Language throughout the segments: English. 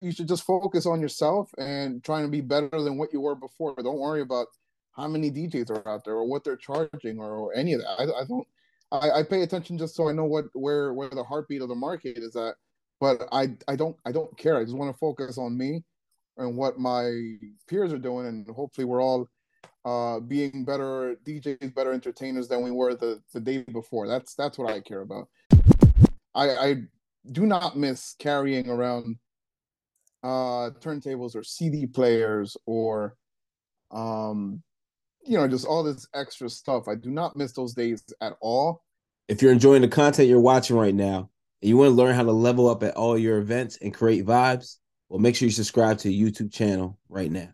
you should just focus on yourself and trying to be better than what you were before. Don't worry about how many DJs are out there or what they're charging or, or any of that. I, I don't. I, I, pay attention just so I know what where where the heartbeat of the market is at. But I I don't I don't care. I just want to focus on me and what my peers are doing, and hopefully we're all uh, being better DJs, better entertainers than we were the the day before. That's that's what I care about. I, I do not miss carrying around uh, turntables or CD players or um, you know just all this extra stuff. I do not miss those days at all. If you're enjoying the content you're watching right now and you want to learn how to level up at all your events and create vibes, well, make sure you subscribe to the YouTube channel right now.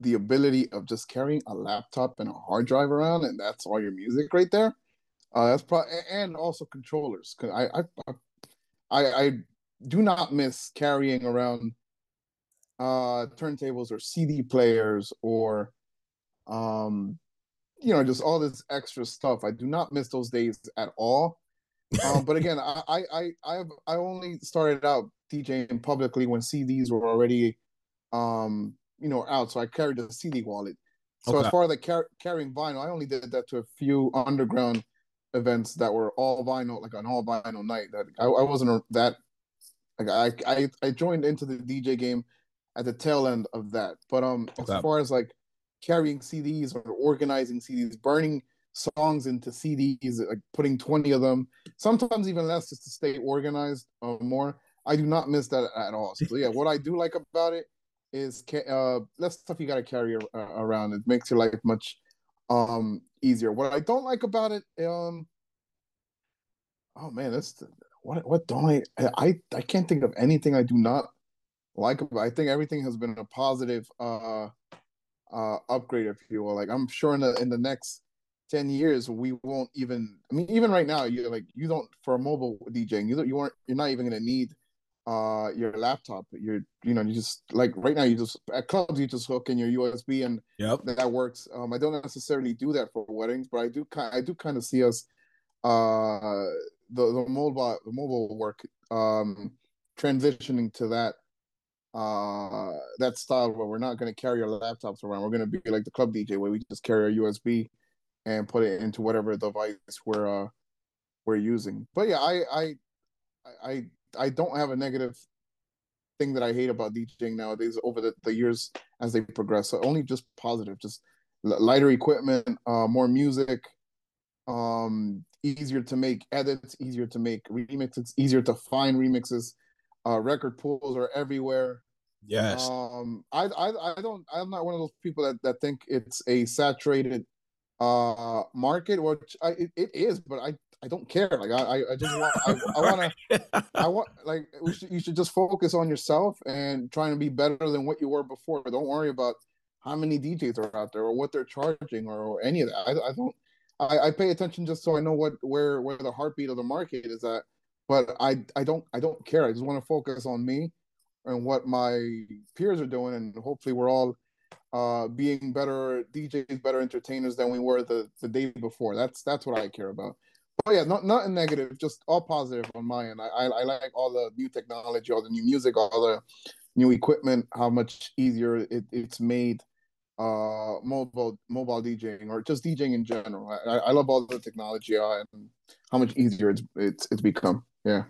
The ability of just carrying a laptop and a hard drive around, and that's all your music right there. Uh, that's probably and also controllers. Cause I, I I I do not miss carrying around uh turntables or CD players or um you know just all this extra stuff. I do not miss those days at all. um, but again, I I I I only started out DJing publicly when CDs were already um you know out, so I carried a CD wallet. So okay. as far as like car- carrying vinyl, I only did that to a few underground events that were all vinyl, like an all vinyl night. That I, I wasn't that like I, I I joined into the DJ game at the tail end of that. But um, okay. as far as like carrying CDs or organizing CDs, burning songs into CDs, like putting twenty of them, sometimes even less, just to stay organized uh, more. I do not miss that at all. So yeah, what I do like about it is uh less stuff you got to carry uh, around. It makes your life much um easier. What I don't like about it, um, oh man, that's what what don't I I I can't think of anything I do not like about. I think everything has been a positive uh uh upgrade, if you will. Like I'm sure in the in the next ten years we won't even. I mean, even right now, you like you don't for a mobile DJing, you you aren't you're not even gonna need uh your laptop you're you know you just like right now you just at clubs you just hook in your usb and yep. that works um i don't necessarily do that for weddings but i do kind i do kind of see us uh the, the mobile the mobile work um transitioning to that uh that style where we're not going to carry our laptops around we're going to be like the club dj where we just carry our usb and put it into whatever device we're uh we're using but yeah i i i I don't have a negative thing that I hate about DJing nowadays over the, the years as they progress. So only just positive, just lighter equipment, uh, more music, um, easier to make edits, easier to make remixes, easier to find remixes. Uh, record pools are everywhere. Yes. Um, I, I, I don't, I'm not one of those people that, that think it's a saturated uh market, which I, it, it is, but I I don't care. Like I, I just want, I, I want to, I want like should, you should just focus on yourself and trying to be better than what you were before. Don't worry about how many DJs are out there or what they're charging or, or any of that. I, I don't. I, I pay attention just so I know what where where the heartbeat of the market is at. But I I don't I don't care. I just want to focus on me and what my peers are doing, and hopefully we're all uh, being better DJs, better entertainers than we were the, the day before. That's that's what I care about. Oh yeah, not nothing negative, just all positive on my end. I, I, I like all the new technology, all the new music, all the new equipment. How much easier it, it's made uh mobile mobile DJing or just DJing in general. I, I love all the technology uh, and how much easier it's it's it's become. Yeah.